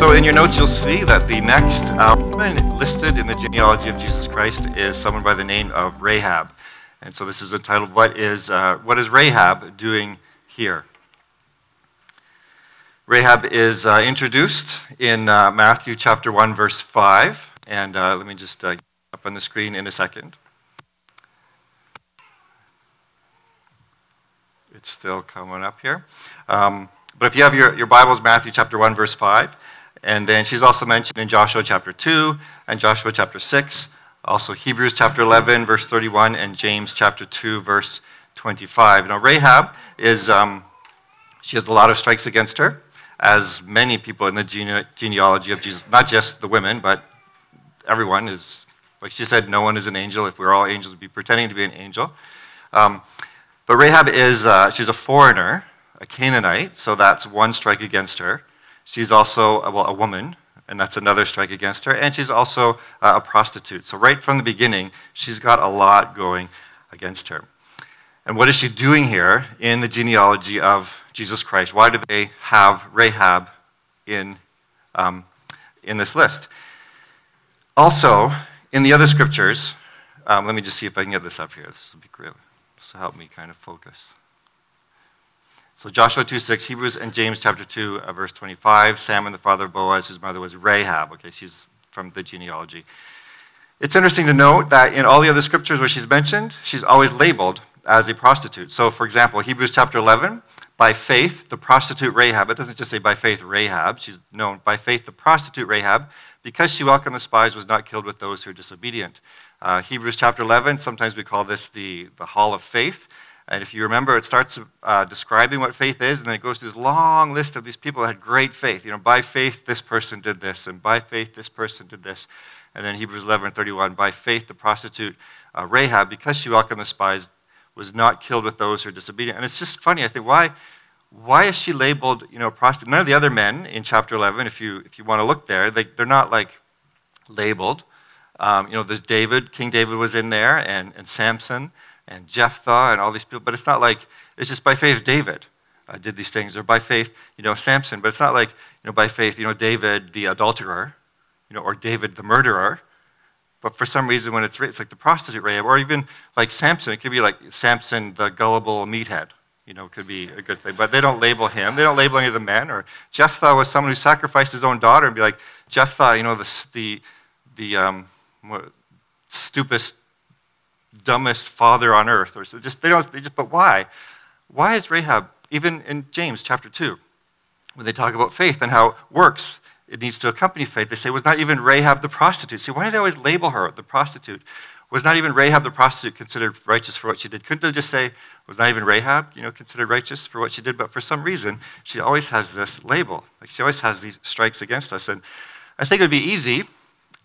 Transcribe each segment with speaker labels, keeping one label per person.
Speaker 1: So, in your notes, you'll see that the next woman listed in the genealogy of Jesus Christ is someone by the name of Rahab. And so, this is entitled, What is, uh, what is Rahab Doing Here? Rahab is uh, introduced in uh, Matthew chapter 1, verse 5. And uh, let me just uh, up on the screen in a second. It's still coming up here. Um, but if you have your, your Bibles, Matthew chapter 1, verse 5. And then she's also mentioned in Joshua chapter 2 and Joshua chapter 6, also Hebrews chapter 11, verse 31, and James chapter 2, verse 25. Now, Rahab is, um, she has a lot of strikes against her, as many people in the gene- genealogy of Jesus, not just the women, but everyone is, like she said, no one is an angel. If we are all angels, we'd be pretending to be an angel. Um, but Rahab is, uh, she's a foreigner, a Canaanite, so that's one strike against her. She's also well, a woman, and that's another strike against her. And she's also uh, a prostitute. So, right from the beginning, she's got a lot going against her. And what is she doing here in the genealogy of Jesus Christ? Why do they have Rahab in, um, in this list? Also, in the other scriptures, um, let me just see if I can get this up here. This will be great. This will help me kind of focus. So Joshua 2 6, Hebrews and James chapter 2, uh, verse 25. Salmon, the father of Boaz, whose mother was Rahab. Okay, she's from the genealogy. It's interesting to note that in all the other scriptures where she's mentioned, she's always labeled as a prostitute. So, for example, Hebrews chapter 11, by faith, the prostitute Rahab, it doesn't just say by faith Rahab, she's known by faith, the prostitute Rahab, because she welcomed the spies, was not killed with those who are disobedient. Uh, Hebrews chapter 11, sometimes we call this the, the hall of faith. And if you remember, it starts uh, describing what faith is, and then it goes through this long list of these people that had great faith. You know, by faith, this person did this, and by faith, this person did this. And then Hebrews 11 and 31, by faith, the prostitute uh, Rahab, because she welcomed the spies, was not killed with those who are disobedient. And it's just funny. I think, why, why is she labeled, you know, prostitute? None of the other men in chapter 11, if you, if you want to look there, they, they're not like labeled. Um, you know, there's David, King David was in there, and, and Samson and Jephthah and all these people, but it's not like it's just by faith David uh, did these things, or by faith, you know, Samson. But it's not like, you know, by faith, you know, David the adulterer, you know, or David the murderer. But for some reason, when it's written it's like the prostitute Rahab, or even like Samson, it could be like Samson the gullible meathead. You know, could be a good thing. But they don't label him. They don't label any of the men. Or Jephthah was someone who sacrificed his own daughter and be like, Jephthah, you know, the, the, the um, stupidest dumbest father on earth. Or so just, they don't, they just, but why? Why is Rahab, even in James chapter 2, when they talk about faith and how works, it needs to accompany faith, they say, was not even Rahab the prostitute. See, why do they always label her the prostitute? Was not even Rahab the prostitute considered righteous for what she did? Couldn't they just say, was not even Rahab, you know, considered righteous for what she did? But for some reason, she always has this label. Like she always has these strikes against us. And I think it would be easy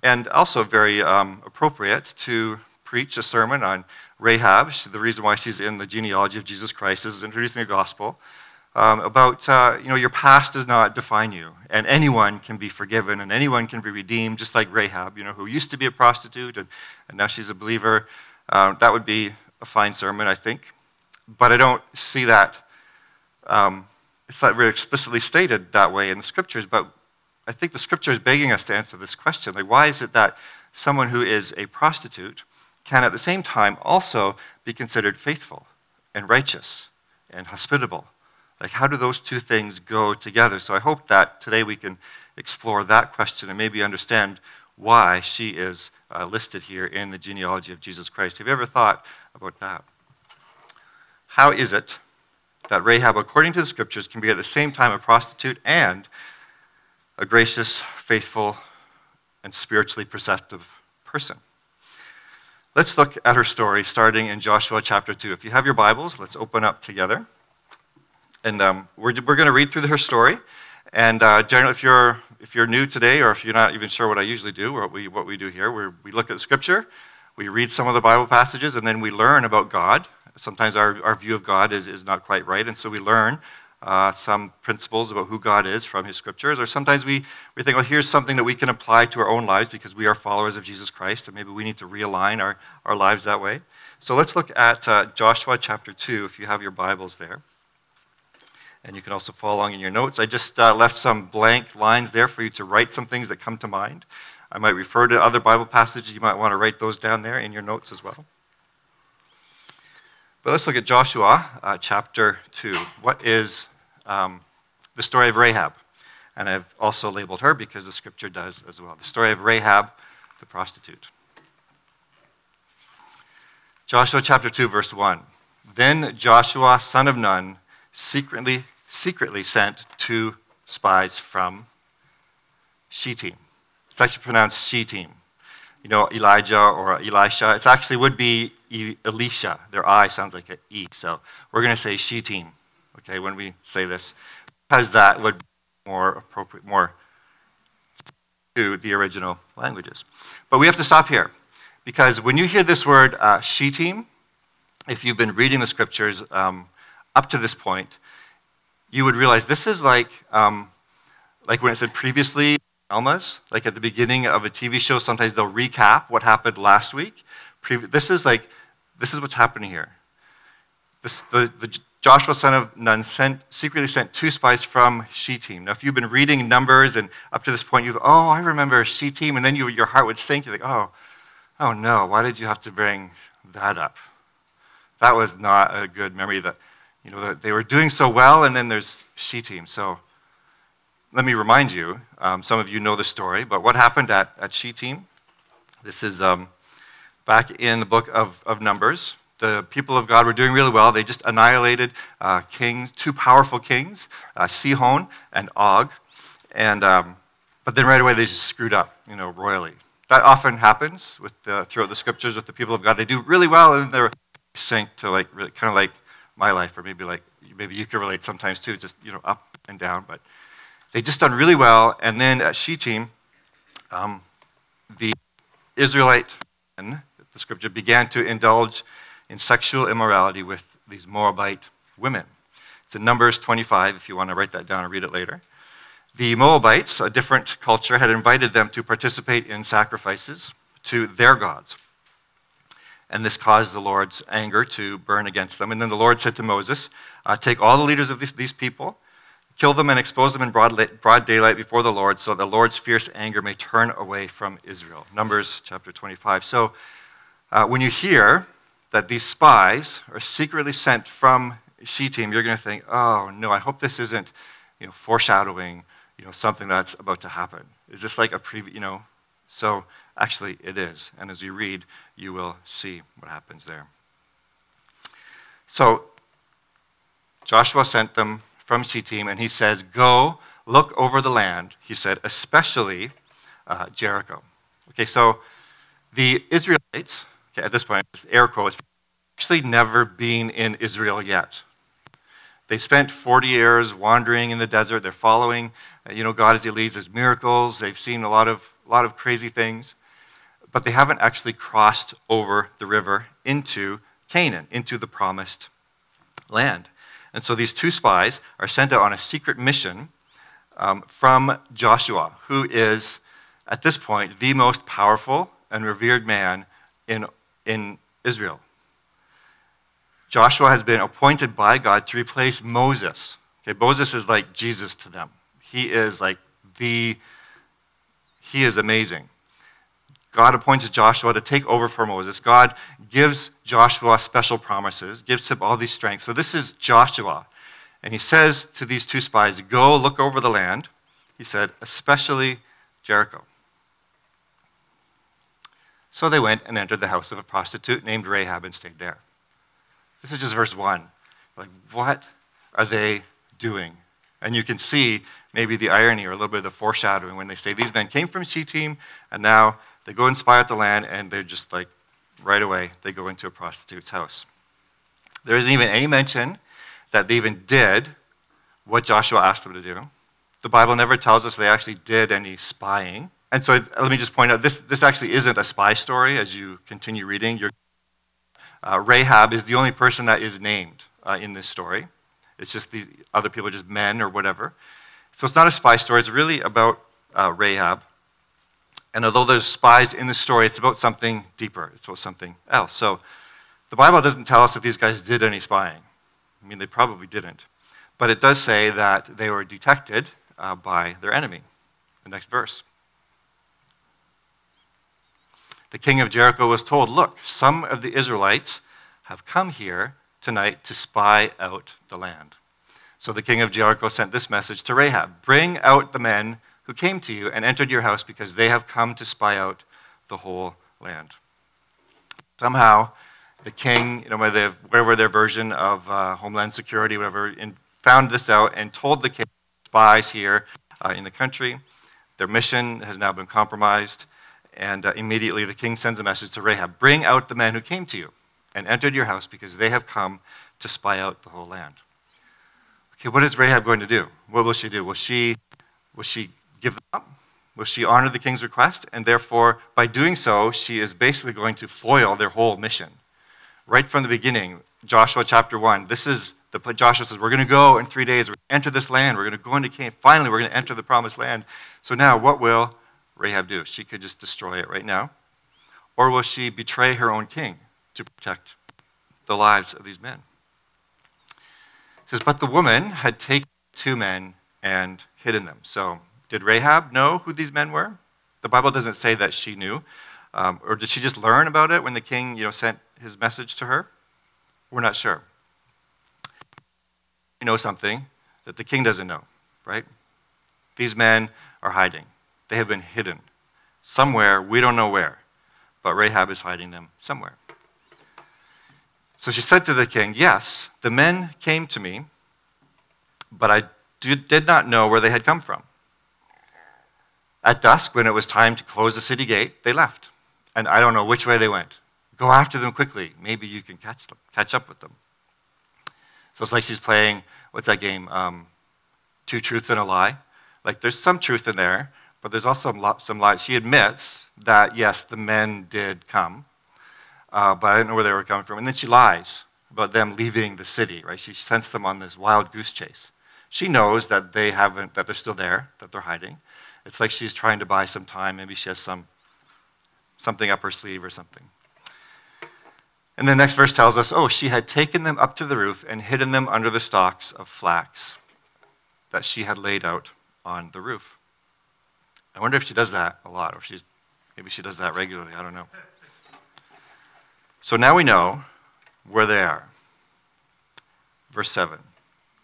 Speaker 1: and also very um, appropriate to preach a sermon on Rahab. The reason why she's in the genealogy of Jesus Christ is introducing the gospel um, about, uh, you know, your past does not define you, and anyone can be forgiven, and anyone can be redeemed, just like Rahab, you know, who used to be a prostitute, and, and now she's a believer. Um, that would be a fine sermon, I think. But I don't see that. Um, it's not really explicitly stated that way in the scriptures, but I think the scripture is begging us to answer this question. Like, why is it that someone who is a prostitute can at the same time also be considered faithful and righteous and hospitable. Like, how do those two things go together? So, I hope that today we can explore that question and maybe understand why she is uh, listed here in the genealogy of Jesus Christ. Have you ever thought about that? How is it that Rahab, according to the scriptures, can be at the same time a prostitute and a gracious, faithful, and spiritually perceptive person? Let's look at her story starting in Joshua chapter 2. If you have your Bibles, let's open up together. And um, we're, we're going to read through her story. And uh, generally, if you're, if you're new today, or if you're not even sure what I usually do, what we, what we do here, we we look at Scripture, we read some of the Bible passages, and then we learn about God. Sometimes our, our view of God is, is not quite right, and so we learn uh, some principles about who God is from his scriptures. Or sometimes we, we think, well, here's something that we can apply to our own lives because we are followers of Jesus Christ, and maybe we need to realign our, our lives that way. So let's look at uh, Joshua chapter 2, if you have your Bibles there. And you can also follow along in your notes. I just uh, left some blank lines there for you to write some things that come to mind. I might refer to other Bible passages. You might want to write those down there in your notes as well. But let's look at Joshua uh, chapter 2. What is um, the story of Rahab? And I've also labeled her because the scripture does as well. The story of Rahab, the prostitute. Joshua chapter 2, verse 1. Then Joshua, son of Nun, secretly, secretly sent two spies from Shittim. It's actually pronounced Shittim. You know, Elijah or Elisha. It actually would be Elisha. Their I sounds like an E. So we're going to say Shittim, okay, when we say this, because that would be more appropriate, more to the original languages. But we have to stop here, because when you hear this word uh, Shittim, if you've been reading the scriptures um, up to this point, you would realize this is like, um, like when it said previously Almas, like at the beginning of a TV show, sometimes they'll recap what happened last week. This is like, this is what's happening here. This, the, the Joshua, son of Nun, sent, secretly sent two spies from Shittim. Now, if you've been reading Numbers and up to this point, you go, oh, I remember Shittim, and then you, your heart would sink. You're like, oh, oh no, why did you have to bring that up? That was not a good memory that, you know, that they were doing so well, and then there's Shittim. So let me remind you, um, some of you know the story, but what happened at, at Shittim? This is um, back in the book of, of Numbers. The people of God were doing really well. They just annihilated uh, kings, two powerful kings, uh, Sihon and Og. And, um, but then right away they just screwed up, you know, royally. That often happens with the, throughout the scriptures with the people of God. They do really well and they're sink to like really, kind of like my life, or maybe like maybe you can relate sometimes too, just you know up and down. But they just done really well. And then at Shechem, um, the Israelite men, the scripture, began to indulge in sexual immorality with these Moabite women. It's in Numbers 25, if you want to write that down and read it later. The Moabites, a different culture, had invited them to participate in sacrifices to their gods. And this caused the Lord's anger to burn against them. And then the Lord said to Moses, uh, Take all the leaders of these, these people Kill them and expose them in broad, broad daylight before the Lord, so the Lord's fierce anger may turn away from Israel. Numbers chapter 25. So uh, when you hear that these spies are secretly sent from Shittim, you're going to think, oh no, I hope this isn't you know, foreshadowing you know, something that's about to happen. Is this like a preview? You know? So actually, it is. And as you read, you will see what happens there. So Joshua sent them from Shittim, and he says, Go look over the land, he said, especially uh, Jericho. Okay, so the Israelites, at this point, air quotes, actually never been in Israel yet. They spent 40 years wandering in the desert. They're following, uh, you know, God as He leads. There's miracles. They've seen a lot of, a lot of crazy things. But they haven't actually crossed over the river into Canaan, into the promised land. And so these two spies are sent out on a secret mission um, from Joshua, who is, at this point, the most powerful and revered man in, in Israel. Joshua has been appointed by God to replace Moses. Okay, Moses is like Jesus to them. He is like the, he is amazing. God appoints Joshua to take over for Moses. God gives Joshua special promises, gives him all these strengths. So this is Joshua. And he says to these two spies, Go look over the land. He said, especially Jericho. So they went and entered the house of a prostitute named Rahab and stayed there. This is just verse 1. Like, what are they doing? And you can see maybe the irony or a little bit of the foreshadowing when they say these men came from Shittim and now they go and spy out the land, and they're just like, right away, they go into a prostitute's house. There isn't even any mention that they even did what Joshua asked them to do. The Bible never tells us they actually did any spying. And so let me just point out this, this actually isn't a spy story as you continue reading. Uh, Rahab is the only person that is named uh, in this story. It's just the other people, are just men or whatever. So it's not a spy story. It's really about uh, Rahab. And although there's spies in the story, it's about something deeper. It's about something else. So the Bible doesn't tell us that these guys did any spying. I mean, they probably didn't. But it does say that they were detected uh, by their enemy. The next verse. The king of Jericho was told, Look, some of the Israelites have come here tonight to spy out the land. So the king of Jericho sent this message to Rahab Bring out the men who came to you and entered your house because they have come to spy out the whole land. Somehow, the king, you know, whatever their version of uh, Homeland Security, whatever, in, found this out and told the king, spies here uh, in the country, their mission has now been compromised. And uh, immediately the king sends a message to Rahab Bring out the men who came to you and entered your house because they have come to spy out the whole land. Okay, what is Rahab going to do? What will she do? Will she, will she give them up? Will she honor the king's request? And therefore, by doing so, she is basically going to foil their whole mission. Right from the beginning, Joshua chapter 1, this is the Joshua says, We're going to go in three days, we're going to enter this land, we're going to go into Canaan. Finally, we're going to enter the promised land. So now, what will Rahab do? She could just destroy it right now. Or will she betray her own king to protect the lives of these men? It says, But the woman had taken two men and hidden them. So did Rahab know who these men were? The Bible doesn't say that she knew. Um, or did she just learn about it when the king you know, sent his message to her? We're not sure. You know something that the king doesn't know, right? These men are hiding. They have been hidden somewhere, we don't know where, but Rahab is hiding them somewhere. So she said to the king, Yes, the men came to me, but I did not know where they had come from. At dusk, when it was time to close the city gate, they left. And I don't know which way they went. Go after them quickly. Maybe you can catch them, catch up with them. So it's like she's playing, what's that game? Um, Two Truths and a Lie. Like there's some truth in there, but there's also some lies. She admits that, yes, the men did come, uh, but I didn't know where they were coming from. And then she lies about them leaving the city, right? She sends them on this wild goose chase. She knows that they haven't, that they're still there, that they're hiding. It's like she's trying to buy some time. Maybe she has some, something up her sleeve or something. And the next verse tells us oh, she had taken them up to the roof and hidden them under the stalks of flax that she had laid out on the roof. I wonder if she does that a lot, or she's, maybe she does that regularly. I don't know. So now we know where they are. Verse 7.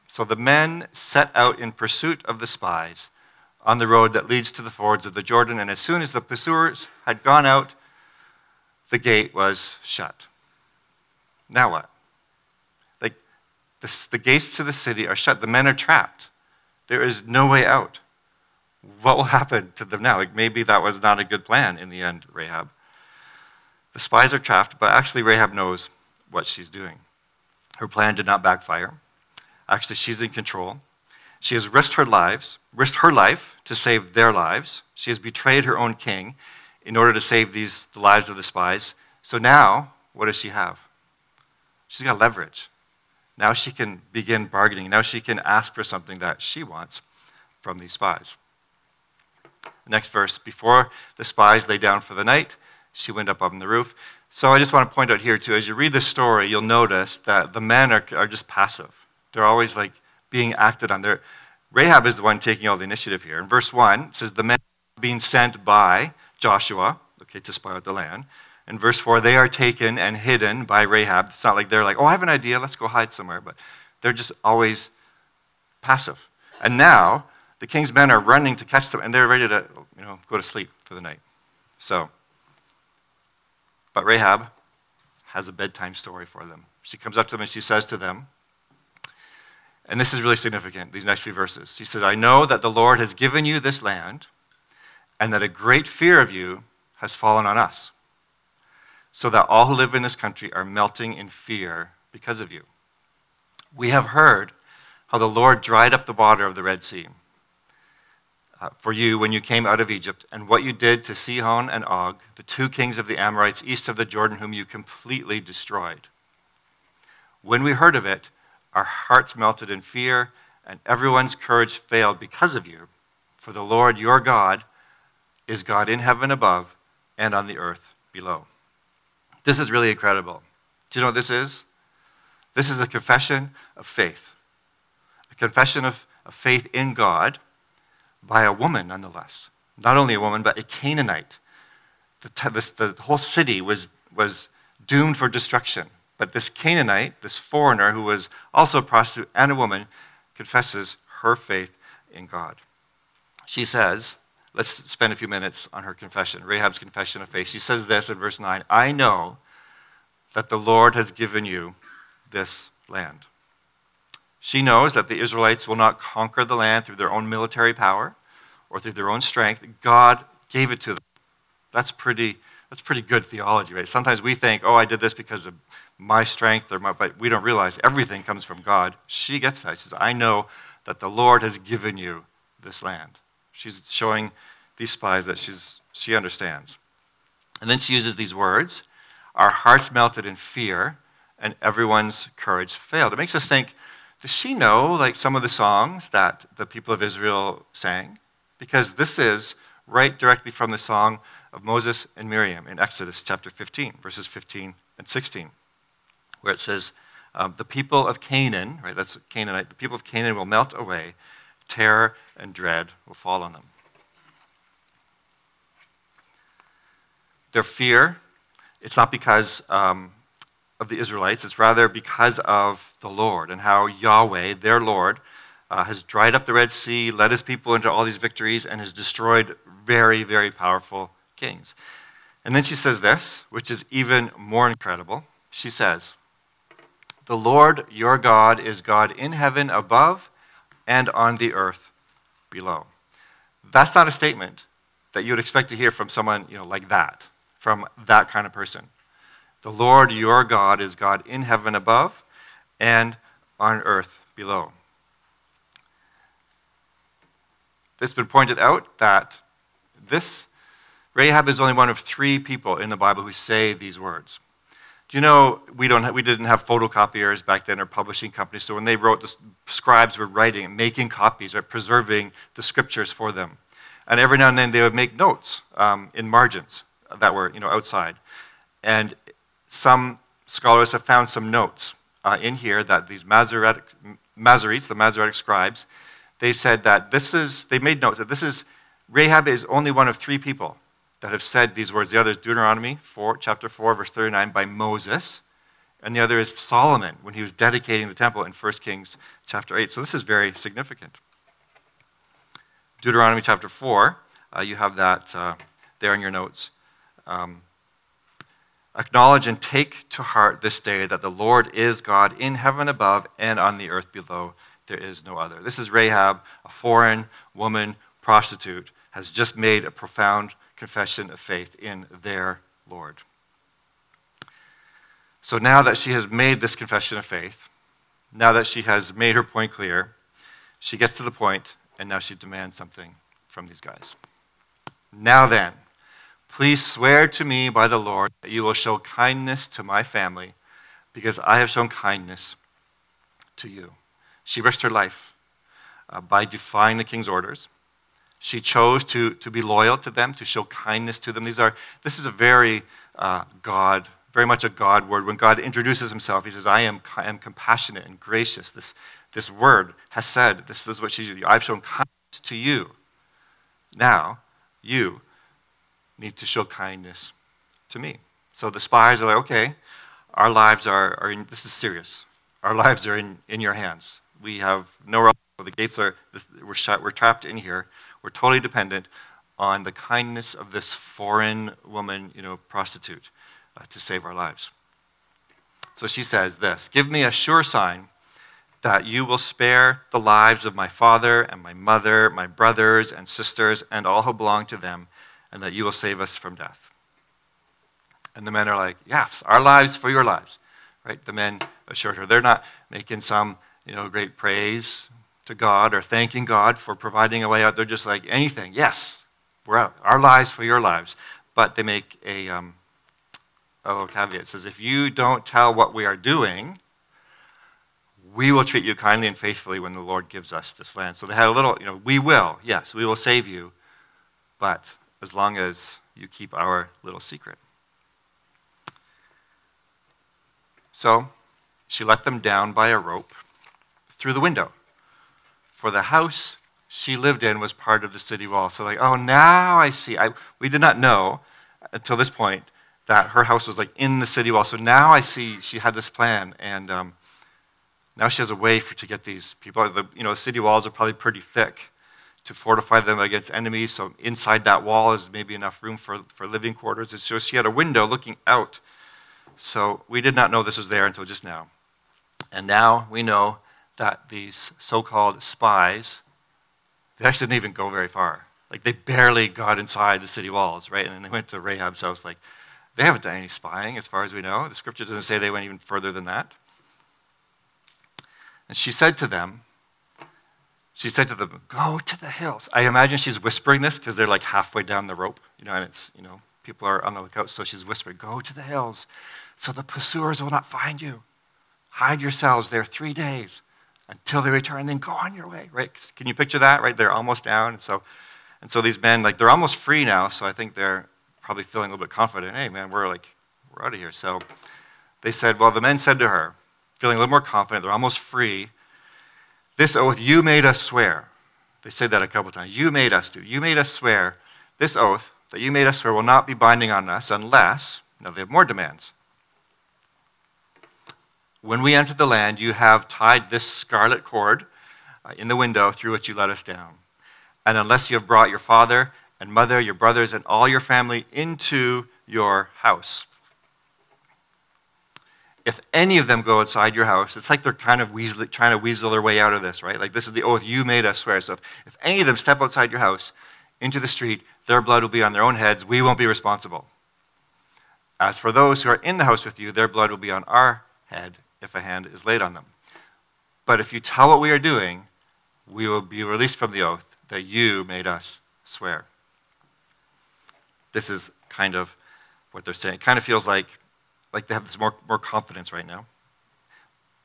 Speaker 1: So the men set out in pursuit of the spies on the road that leads to the fords of the Jordan. And as soon as the pursuers had gone out, the gate was shut. Now what? Like, the, the gates to the city are shut. The men are trapped. There is no way out. What will happen to them now? Like, maybe that was not a good plan in the end, Rahab. The spies are trapped, but actually, Rahab knows what she's doing. Her plan did not backfire. Actually, she's in control. She has risked her lives, risked her life to save their lives. She has betrayed her own king in order to save these the lives of the spies. So now, what does she have? She's got leverage. Now she can begin bargaining. Now she can ask for something that she wants from these spies. Next verse Before the spies lay down for the night, she went up on the roof. So I just want to point out here, too, as you read the story, you'll notice that the men are, are just passive. They're always like being acted on. There, Rahab is the one taking all the initiative here. In verse 1, it says, The men being sent by Joshua, okay, to spy out the land. In verse 4, they are taken and hidden by Rahab. It's not like they're like, oh, I have an idea, let's go hide somewhere. But they're just always passive. And now, the king's men are running to catch them, and they're ready to, you know, go to sleep for the night. So, but Rahab has a bedtime story for them. She comes up to them and she says to them, and this is really significant, these next few verses. She says, I know that the Lord has given you this land, and that a great fear of you has fallen on us, so that all who live in this country are melting in fear because of you. We have heard how the Lord dried up the water of the Red Sea uh, for you when you came out of Egypt, and what you did to Sihon and Og, the two kings of the Amorites east of the Jordan, whom you completely destroyed. When we heard of it, our hearts melted in fear, and everyone's courage failed because of you. For the Lord your God is God in heaven above and on the earth below. This is really incredible. Do you know what this is? This is a confession of faith. a confession of, of faith in God by a woman, nonetheless. Not only a woman, but a Canaanite. The, the, whole city was, was doomed for destruction. But this Canaanite, this foreigner who was also a prostitute and a woman, confesses her faith in God. She says, let's spend a few minutes on her confession, Rahab's confession of faith. She says this in verse 9 I know that the Lord has given you this land. She knows that the Israelites will not conquer the land through their own military power or through their own strength. God gave it to them. That's pretty, that's pretty good theology, right? Sometimes we think, oh, I did this because of my strength, or my, but we don't realize everything comes from God. She gets that. She says, I know that the Lord has given you this land. She's showing these spies that she's, she understands. And then she uses these words Our hearts melted in fear, and everyone's courage failed. It makes us think, does she know like some of the songs that the people of Israel sang? Because this is right directly from the song of Moses and Miriam in Exodus chapter 15, verses 15 and 16, where it says, um, The people of Canaan, right, that's Canaanite, the people of Canaan will melt away, terror and dread will fall on them. Their fear, it's not because um, of the Israelites, it's rather because of the Lord and how Yahweh, their Lord, uh, has dried up the Red Sea, led his people into all these victories, and has destroyed very, very powerful kings. And then she says this, which is even more incredible. She says, The Lord your God is God in heaven above and on the earth below. That's not a statement that you would expect to hear from someone you know, like that, from that kind of person. The Lord your God is God in heaven above and on earth below. It's been pointed out that this Rahab is only one of three people in the Bible who say these words. Do you know we, don't have, we didn't have photocopiers back then or publishing companies, so when they wrote, the scribes were writing, making copies, or preserving the scriptures for them. And every now and then they would make notes um, in margins that were you know, outside. And some scholars have found some notes uh, in here that these Masoretic, Masoretes, the Masoretic scribes, they said that this is, they made notes that this is, Rahab is only one of three people that have said these words. The other is Deuteronomy 4, chapter 4, verse 39 by Moses. And the other is Solomon when he was dedicating the temple in 1 Kings chapter 8. So this is very significant. Deuteronomy chapter 4, uh, you have that uh, there in your notes. Um, Acknowledge and take to heart this day that the Lord is God in heaven above and on the earth below. There is no other. This is Rahab, a foreign woman prostitute, has just made a profound confession of faith in their Lord. So now that she has made this confession of faith, now that she has made her point clear, she gets to the point and now she demands something from these guys. Now then, Please swear to me by the Lord that you will show kindness to my family because I have shown kindness to you. She risked her life uh, by defying the king's orders. She chose to, to be loyal to them, to show kindness to them. These are, this is a very uh, God, very much a God word. When God introduces himself, he says, I am, I am compassionate and gracious. This, this word has said, this is what she did. I've shown kindness to you. Now, you need to show kindness to me. So the spies are like, okay, our lives are, are in, this is serious. Our lives are in, in your hands. We have nowhere else. The gates are, we're, shut, we're trapped in here. We're totally dependent on the kindness of this foreign woman, you know, prostitute, uh, to save our lives. So she says this Give me a sure sign that you will spare the lives of my father and my mother, my brothers and sisters, and all who belong to them, and that you will save us from death. And the men are like, Yes, our lives for your lives. Right? The men assured her. They're not making some, you know, great praise to God or thanking God for providing a way out. They're just like, anything, yes, we're out. Our lives for your lives. But they make a, um, a little caveat. It says, if you don't tell what we are doing, we will treat you kindly and faithfully when the Lord gives us this land. So they had a little, you know, we will, yes, we will save you, but as long as you keep our little secret. So she let them down by a rope through the window for the house she lived in was part of the city wall. So, like, oh, now I see. I, we did not know until this point that her house was like in the city wall. So now I see she had this plan, and um, now she has a way for to get these people. The you know city walls are probably pretty thick to fortify them against enemies. So inside that wall is maybe enough room for, for living quarters. And so she had a window looking out. So we did not know this was there until just now. And now we know that these so-called spies, they actually didn't even go very far. Like they barely got inside the city walls, right? And then they went to Rahab's house. Like they haven't done any spying, as far as we know. The scripture doesn't say they went even further than that. And she said to them, she said to them, Go to the hills. I imagine she's whispering this because they're like halfway down the rope, you know, and it's, you know, people are on the lookout. So she's whispering, Go to the hills so the pursuers will not find you. Hide yourselves there three days until they return, then go on your way, right? Can you picture that, right? They're almost down. And so, and so these men, like, they're almost free now. So I think they're probably feeling a little bit confident. Hey, man, we're like, we're out of here. So they said, Well, the men said to her, feeling a little more confident, they're almost free. This oath you made us swear. They said that a couple times. You made us do. You made us swear. This oath that you made us swear will not be binding on us unless, now they have more demands. When we enter the land, you have tied this scarlet cord uh, in the window through which you let us down. And unless you have brought your father and mother, your brothers, and all your family into your house, if any of them go outside your house, it's like they're kind of weasel, trying to weasel their way out of this, right? Like this is the oath you made us swear. So if, if any of them step outside your house into the street, their blood will be on their own heads. We won't be responsible. As for those who are in the house with you, their blood will be on our head if a hand is laid on them. But if you tell what we are doing, we will be released from the oath that you made us swear. This is kind of what they're saying. It kind of feels like like they have this more, more confidence right now.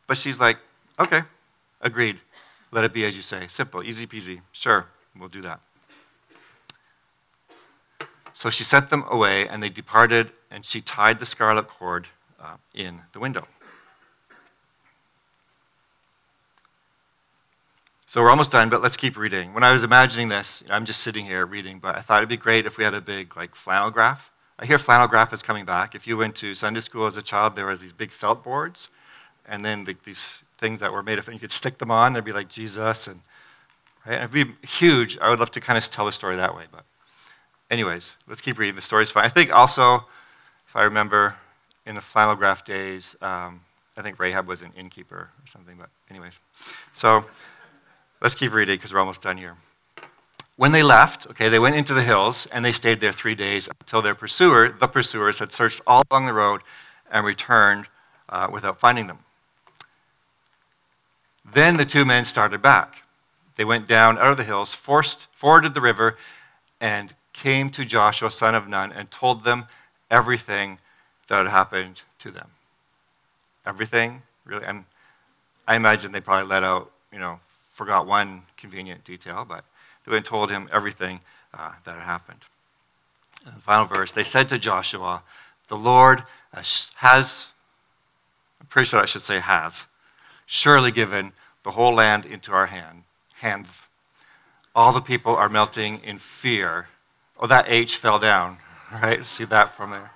Speaker 1: But she's like, okay, agreed. Let it be as you say. Simple, easy peasy. Sure, we'll do that. So she sent them away, and they departed, and she tied the scarlet cord uh, in the window. So we're almost done, but let's keep reading. When I was imagining this, I'm just sitting here reading, but I thought it'd be great if we had a big like flannel graph I hear flannel graph is coming back. If you went to Sunday school as a child, there was these big felt boards, and then the, these things that were made of, and you could stick them on. They'd be like Jesus, and right? it'd be huge. I would love to kind of tell the story that way, but anyways, let's keep reading. The story's fine. I think also, if I remember, in the flannel graph days, um, I think Rahab was an innkeeper or something. But anyways, so let's keep reading because we're almost done here. When they left, okay, they went into the hills and they stayed there three days until their pursuer, the pursuers, had searched all along the road and returned uh, without finding them. Then the two men started back. They went down out of the hills, forced, forded the river, and came to Joshua, son of Nun, and told them everything that had happened to them. Everything, really. I imagine they probably let out, you know, forgot one convenient detail, but and told him everything uh, that had happened. In the final verse, they said to Joshua, The Lord has, I'm pretty sure I should say has, surely given the whole land into our hand, hands. All the people are melting in fear. Oh, that H fell down, right? See that from there?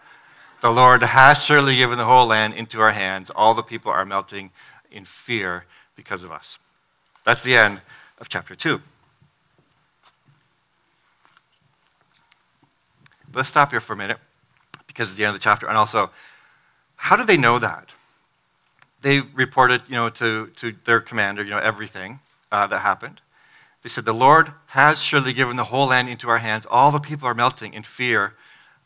Speaker 1: The Lord has surely given the whole land into our hands. All the people are melting in fear because of us. That's the end of chapter 2. Let's stop here for a minute because it's the end of the chapter. And also, how do they know that? They reported, you know, to, to their commander, you know, everything uh, that happened. They said, The Lord has surely given the whole land into our hands. All the people are melting in fear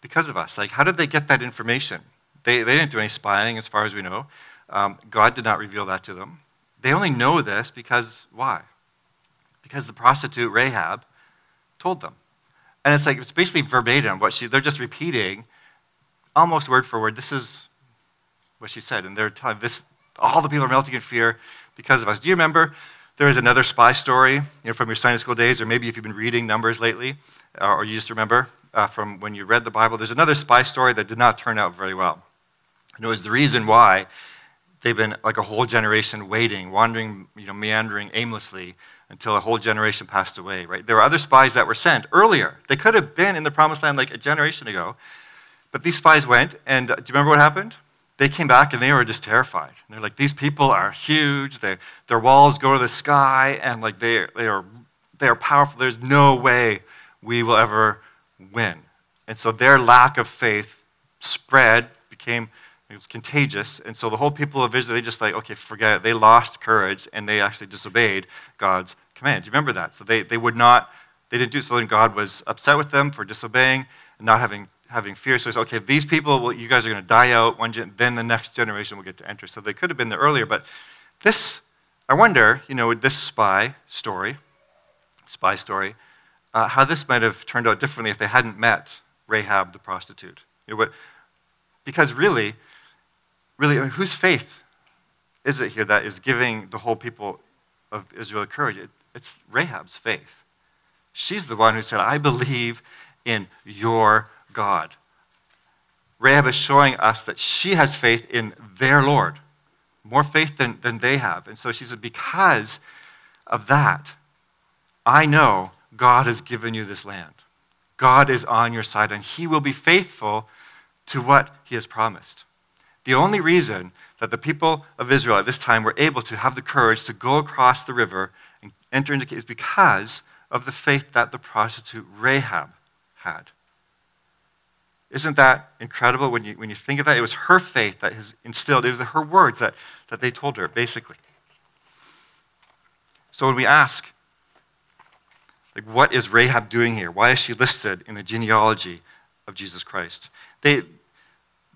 Speaker 1: because of us. Like, how did they get that information? They, they didn't do any spying, as far as we know. Um, God did not reveal that to them. They only know this because, why? Because the prostitute Rahab told them. And it's like, it's basically verbatim what she, they're just repeating almost word for word. This is what she said. And they're telling this, all the people are melting in fear because of us. Do you remember there is another spy story you know, from your Sunday school days, or maybe if you've been reading Numbers lately, uh, or you just remember uh, from when you read the Bible, there's another spy story that did not turn out very well. And it was the reason why they've been like a whole generation waiting, wandering, you know, meandering aimlessly until a whole generation passed away, right? There were other spies that were sent earlier. They could have been in the promised land like a generation ago. But these spies went, and uh, do you remember what happened? They came back and they were just terrified. And they're like, these people are huge. They, their walls go to the sky, and like they, they, are, they are powerful. There's no way we will ever win. And so their lack of faith spread, became it was contagious. And so the whole people of Israel, they just like, okay, forget it. They lost courage and they actually disobeyed God's command. You remember that? So they, they would not, they didn't do so. And God was upset with them for disobeying and not having, having fear. So he said, okay, these people, well, you guys are going to die out. One gen- then the next generation will get to enter. So they could have been there earlier. But this, I wonder, you know, this spy story, spy story, uh, how this might have turned out differently if they hadn't met Rahab the prostitute. You know, but, because really, really, I mean, whose faith is it here that is giving the whole people of Israel courage? It, it's Rahab's faith. She's the one who said, I believe in your God. Rahab is showing us that she has faith in their Lord, more faith than, than they have. And so she said, Because of that, I know God has given you this land. God is on your side, and He will be faithful to what He has promised. The only reason that the people of Israel at this time were able to have the courage to go across the river and enter into is because of the faith that the prostitute Rahab had. Isn't that incredible when you, when you think of that? It was her faith that has instilled, it was her words that, that they told her, basically. So when we ask, like, what is Rahab doing here? Why is she listed in the genealogy of Jesus Christ? They,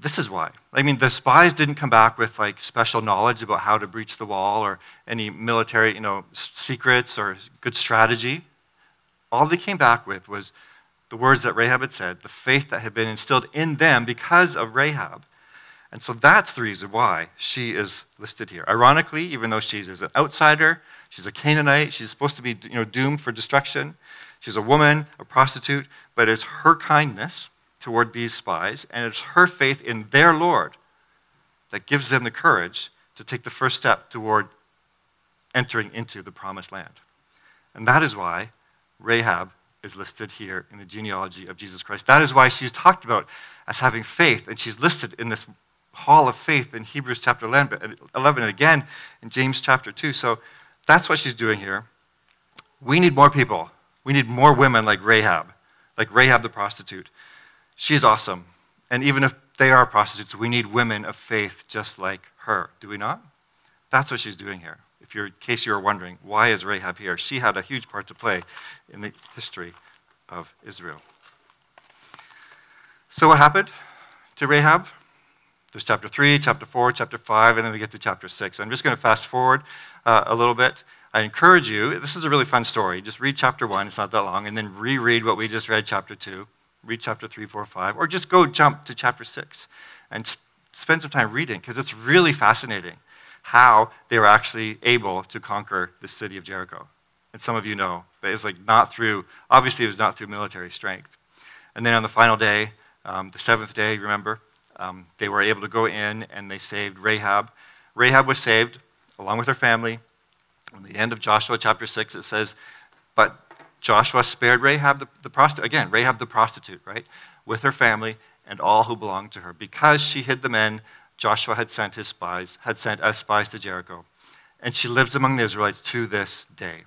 Speaker 1: this is why. I mean, the spies didn't come back with like special knowledge about how to breach the wall or any military, you know, secrets or good strategy. All they came back with was the words that Rahab had said, the faith that had been instilled in them because of Rahab. And so that's the reason why she is listed here. Ironically, even though she's an outsider, she's a Canaanite, she's supposed to be you know, doomed for destruction. She's a woman, a prostitute, but it's her kindness toward these spies, and it's her faith in their Lord that gives them the courage to take the first step toward entering into the promised land. And that is why Rahab is listed here in the genealogy of Jesus Christ. That is why she's talked about as having faith, and she's listed in this hall of faith in Hebrews chapter 11 and again in James chapter 2. So that's what she's doing here. We need more people. We need more women like Rahab, like Rahab the prostitute. She's awesome. And even if they are prostitutes, we need women of faith just like her, do we not? That's what she's doing here. If you're, in case you were wondering, why is Rahab here? She had a huge part to play in the history of Israel. So, what happened to Rahab? There's chapter 3, chapter 4, chapter 5, and then we get to chapter 6. I'm just going to fast forward uh, a little bit. I encourage you, this is a really fun story. Just read chapter 1, it's not that long, and then reread what we just read, chapter 2 read chapter 3, 4, 5, or just go jump to chapter 6 and spend some time reading because it's really fascinating how they were actually able to conquer the city of Jericho. And some of you know, but it's like not through, obviously, it was not through military strength. And then on the final day, um, the seventh day, remember, um, they were able to go in and they saved Rahab. Rahab was saved along with her family. At the end of Joshua chapter 6, it says, But Joshua spared Rahab the, the prostitute, again, Rahab the prostitute, right, with her family and all who belonged to her, because she hid the men Joshua had sent his spies, had sent as spies to Jericho. And she lives among the Israelites to this day.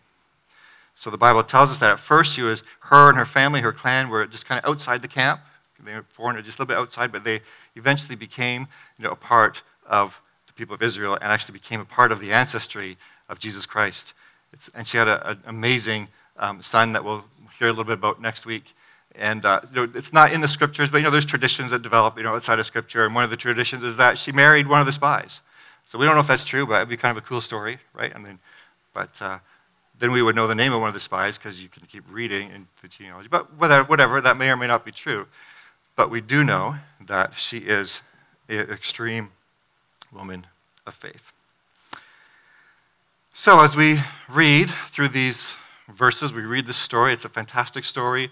Speaker 1: So the Bible tells us that at first she was, her and her family, her clan, were just kind of outside the camp. They were foreigners, just a little bit outside, but they eventually became you know, a part of the people of Israel and actually became a part of the ancestry of Jesus Christ. It's, and she had an amazing um, son that we'll hear a little bit about next week. And uh, you know, it's not in the scriptures, but you know, there's traditions that develop you know, outside of scripture. And one of the traditions is that she married one of the spies. So we don't know if that's true, but it'd be kind of a cool story, right? I mean, but uh, then we would know the name of one of the spies because you can keep reading in the genealogy. But whatever, whatever, that may or may not be true. But we do know that she is an extreme woman of faith. So as we read through these verses. We read the story. It's a fantastic story.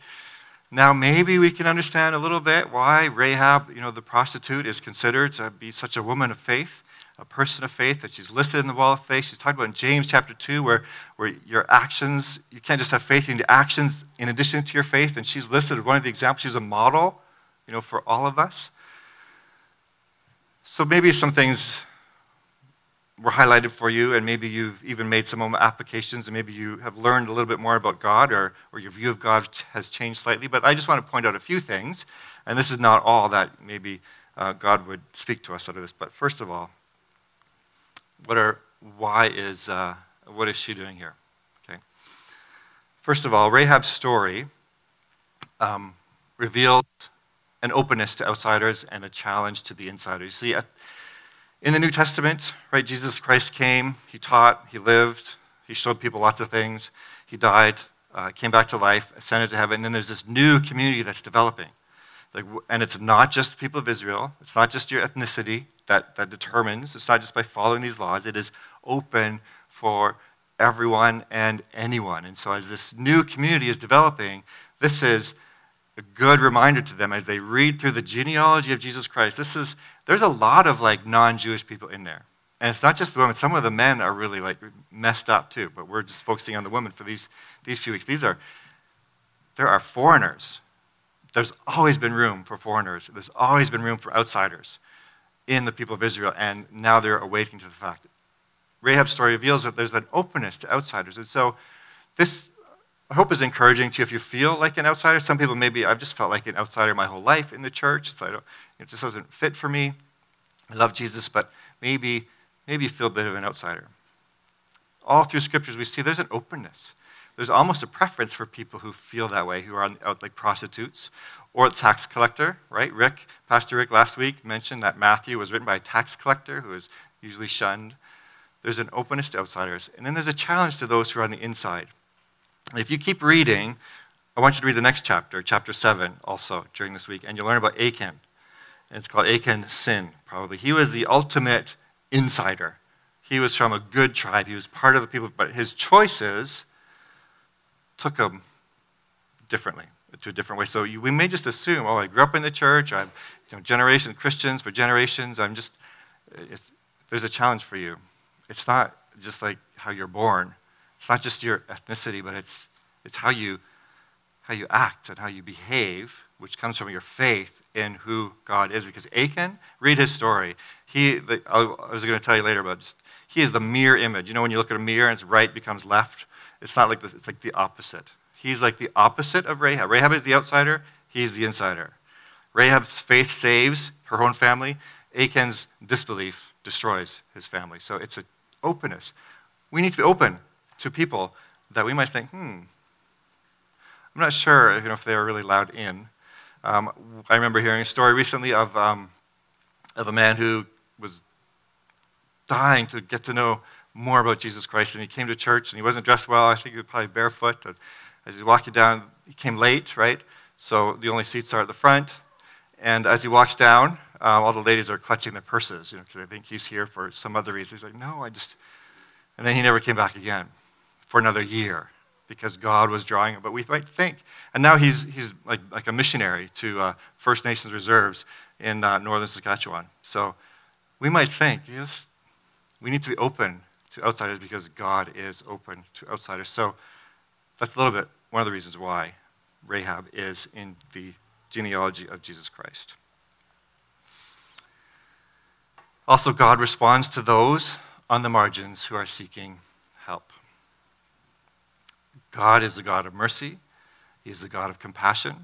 Speaker 1: Now, maybe we can understand a little bit why Rahab, you know, the prostitute, is considered to be such a woman of faith. a person of faith, that she's listed in the wall of faith. She's talked about in James chapter 2, where, where your actions, you can't just have faith, in the actions in addition to your faith. And she's listed as one of the examples. She's a model, you know, for all of us. So maybe some things were highlighted for you, and maybe you've even made some applications, and maybe you have learned a little bit more about God, or, or your view of God has changed slightly. But I just want to point out a few things, and this is not all that maybe uh, God would speak to us out of this. But first of all, what are why is uh, what is she doing here? Okay. First of all, Rahab's story um, reveals an openness to outsiders and a challenge to the insiders. You see, in the New Testament, right, Jesus Christ came, he taught, he lived, he showed people lots of things, he died, uh, came back to life, ascended to heaven, and then there's this new community that's developing. Like, and it's not just the people of Israel, it's not just your ethnicity that, that determines, it's not just by following these laws, it is open for everyone and anyone. And so, as this new community is developing, this is a good reminder to them as they read through the genealogy of Jesus Christ. This is there's a lot of like non-Jewish people in there. And it's not just the women. Some of the men are really like messed up too, but we're just focusing on the women for these, these few weeks. These are there are foreigners. There's always been room for foreigners. There's always been room for outsiders in the people of Israel, and now they're awakening to the fact. Rahab's story reveals that there's an openness to outsiders. And so this I hope is encouraging to you if you feel like an outsider. Some people maybe I've just felt like an outsider my whole life in the church. So I don't, it just doesn't fit for me. I love Jesus, but maybe maybe you feel a bit of an outsider. All through scriptures we see there's an openness. There's almost a preference for people who feel that way, who are out like prostitutes or a tax collector, right? Rick, Pastor Rick last week mentioned that Matthew was written by a tax collector who is usually shunned. There's an openness to outsiders. And then there's a challenge to those who are on the inside. If you keep reading, I want you to read the next chapter, chapter 7, also during this week, and you'll learn about Achan. It's called Achan Sin, probably. He was the ultimate insider. He was from a good tribe. He was part of the people, but his choices took him differently, to a different way. So you, we may just assume, oh, I grew up in the church. I'm you know, generation Christians for generations. I'm just, there's a challenge for you. It's not just like how you're born. It's not just your ethnicity, but it's, it's how, you, how you act and how you behave, which comes from your faith in who God is. Because Achan, read his story. He, the, I was going to tell you later, but just, he is the mirror image. You know, when you look at a mirror and it's right becomes left, it's not like this, it's like the opposite. He's like the opposite of Rahab. Rahab is the outsider, he's the insider. Rahab's faith saves her own family. Achan's disbelief destroys his family. So it's an openness. We need to be open to people that we might think, hmm, I'm not sure you know, if they are really allowed in. Um, I remember hearing a story recently of, um, of a man who was dying to get to know more about Jesus Christ, and he came to church and he wasn't dressed well. I think he was probably barefoot. And as he walked down, he came late, right? So the only seats are at the front. And as he walks down, uh, all the ladies are clutching their purses, you know, because they think he's here for some other reason. He's like, no, I just. And then he never came back again for another year because God was drawing him. But we might think, and now he's, he's like, like a missionary to uh, First Nations reserves in uh, northern Saskatchewan. So we might think, yes, we need to be open to outsiders because God is open to outsiders. So that's a little bit one of the reasons why Rahab is in the genealogy of Jesus Christ. Also, God responds to those on the margins who are seeking help. God is a God of mercy, He is a God of compassion.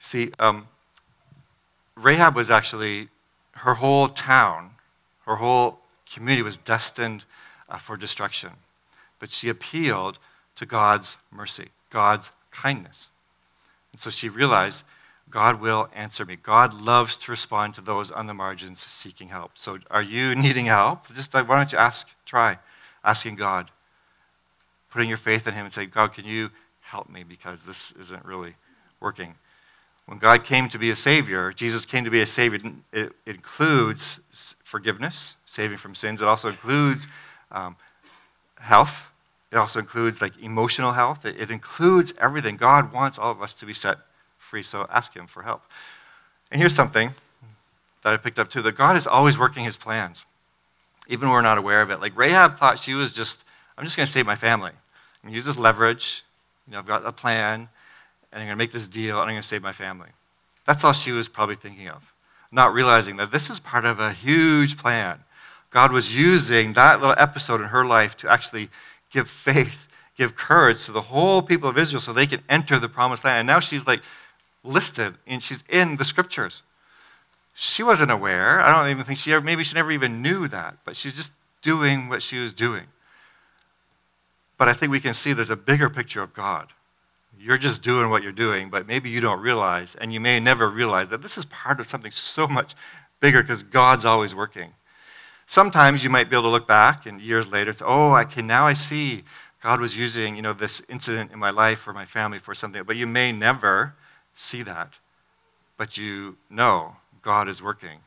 Speaker 1: See, um, Rahab was actually, her whole town, her whole community was destined uh, for destruction. But she appealed to God's mercy, God's kindness. And so she realized God will answer me. God loves to respond to those on the margins seeking help. So are you needing help? Just why don't you ask, try asking God putting your faith in Him and saying, God, can you help me because this isn't really working? When God came to be a Savior, Jesus came to be a Savior, it, includes forgiveness, saving from sins. It also includes um, health. It also includes like emotional health. It, it includes everything. God wants all of us to be set free, so ask Him for help. And here's something that I picked up too that God is always working His plans. even when we're not aware of it. Like Rahab thought she was just, I'm just going to save my family. I'm going to use this leverage. You know, I've got a plan, and I'm going to make this deal, and I'm going to save my family. That's all she was probably thinking of, not realizing that this is part of a huge plan. God was using that little episode in her life to actually give faith, give courage to the whole people of Israel so they can enter the promised land. And now she's like listed, and she's in the scriptures. She wasn't aware. I don't even think she ever, maybe she never even knew that, but she's just doing what she was doing. But I think we can see there's a bigger picture of God. You're just doing what you're doing, but maybe you don't realize, and you may never realize that this is part of something so much bigger because God's always working. Sometimes you might be able to look back and years later say, oh, I can now I see God was using, you know, this incident in my life or my family for something. But you may never see that. But you know God is working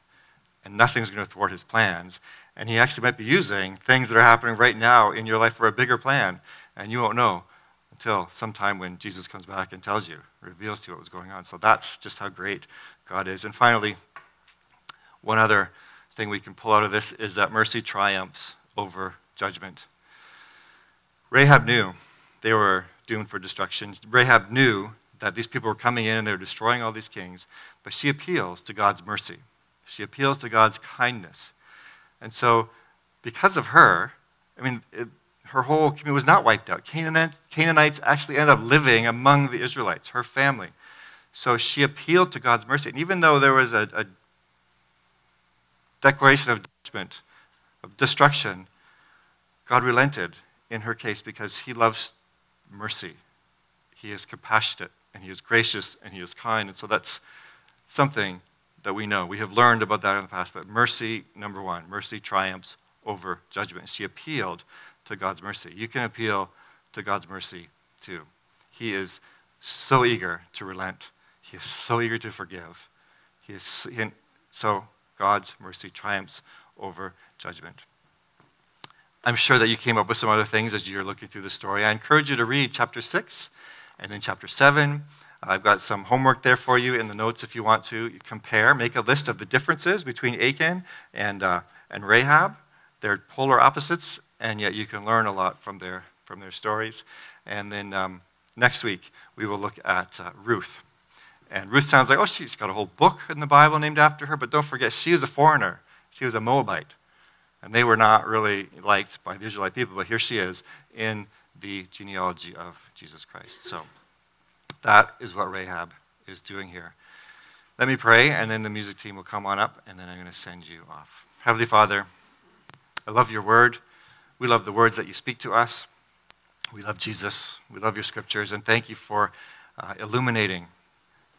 Speaker 1: and nothing's going to thwart his plans. And he actually might be using things that are happening right now in your life for a bigger plan. And you won't know until sometime when Jesus comes back and tells you, reveals to you what was going on. So that's just how great God is. And finally, one other thing we can pull out of this is that mercy triumphs over judgment. Rahab knew they were doomed for destruction. Rahab knew that these people were coming in and they were destroying all these kings, but she appeals to God's mercy. She appeals to God's kindness. And so, because of her, I mean, it, her whole community was not wiped out. Canaanites actually ended up living among the Israelites, her family. So she appealed to God's mercy. And even though there was a, a declaration of judgment, of destruction, God relented in her case because he loves mercy. He is compassionate, and he is gracious, and he is kind. And so that's something that we know. We have learned about that in the past, but mercy, number one, mercy triumphs over judgment. She appealed to God's mercy. You can appeal to God's mercy too. He is so eager to relent, He is so eager to forgive. He is, so God's mercy triumphs over judgment. I'm sure that you came up with some other things as you're looking through the story. I encourage you to read chapter 6 and then chapter 7 I've got some homework there for you in the notes if you want to compare. Make a list of the differences between Achan and, uh, and Rahab. They're polar opposites, and yet you can learn a lot from their, from their stories. And then um, next week, we will look at uh, Ruth. And Ruth sounds like, oh, she's got a whole book in the Bible named after her, but don't forget, she was a foreigner. She was a Moabite. And they were not really liked by the Israelite people, but here she is in the genealogy of Jesus Christ. So. That is what Rahab is doing here. Let me pray, and then the music team will come on up, and then I'm going to send you off. Heavenly Father, I love your word. We love the words that you speak to us. We love Jesus. We love your scriptures, and thank you for uh, illuminating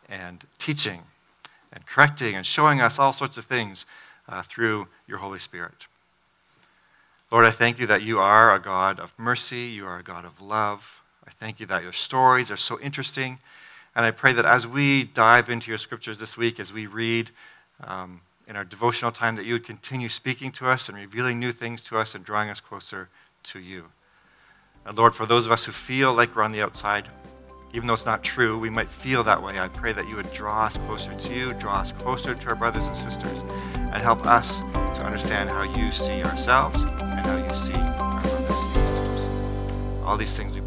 Speaker 1: and teaching and correcting and showing us all sorts of things uh, through your Holy Spirit. Lord, I thank you that you are a God of mercy, you are a God of love. I thank you that your stories are so interesting. And I pray that as we dive into your scriptures this week, as we read um, in our devotional time, that you would continue speaking to us and revealing new things to us and drawing us closer to you. And Lord, for those of us who feel like we're on the outside, even though it's not true, we might feel that way. I pray that you would draw us closer to you, draw us closer to our brothers and sisters, and help us to understand how you see ourselves and how you see our brothers and sisters. All these things we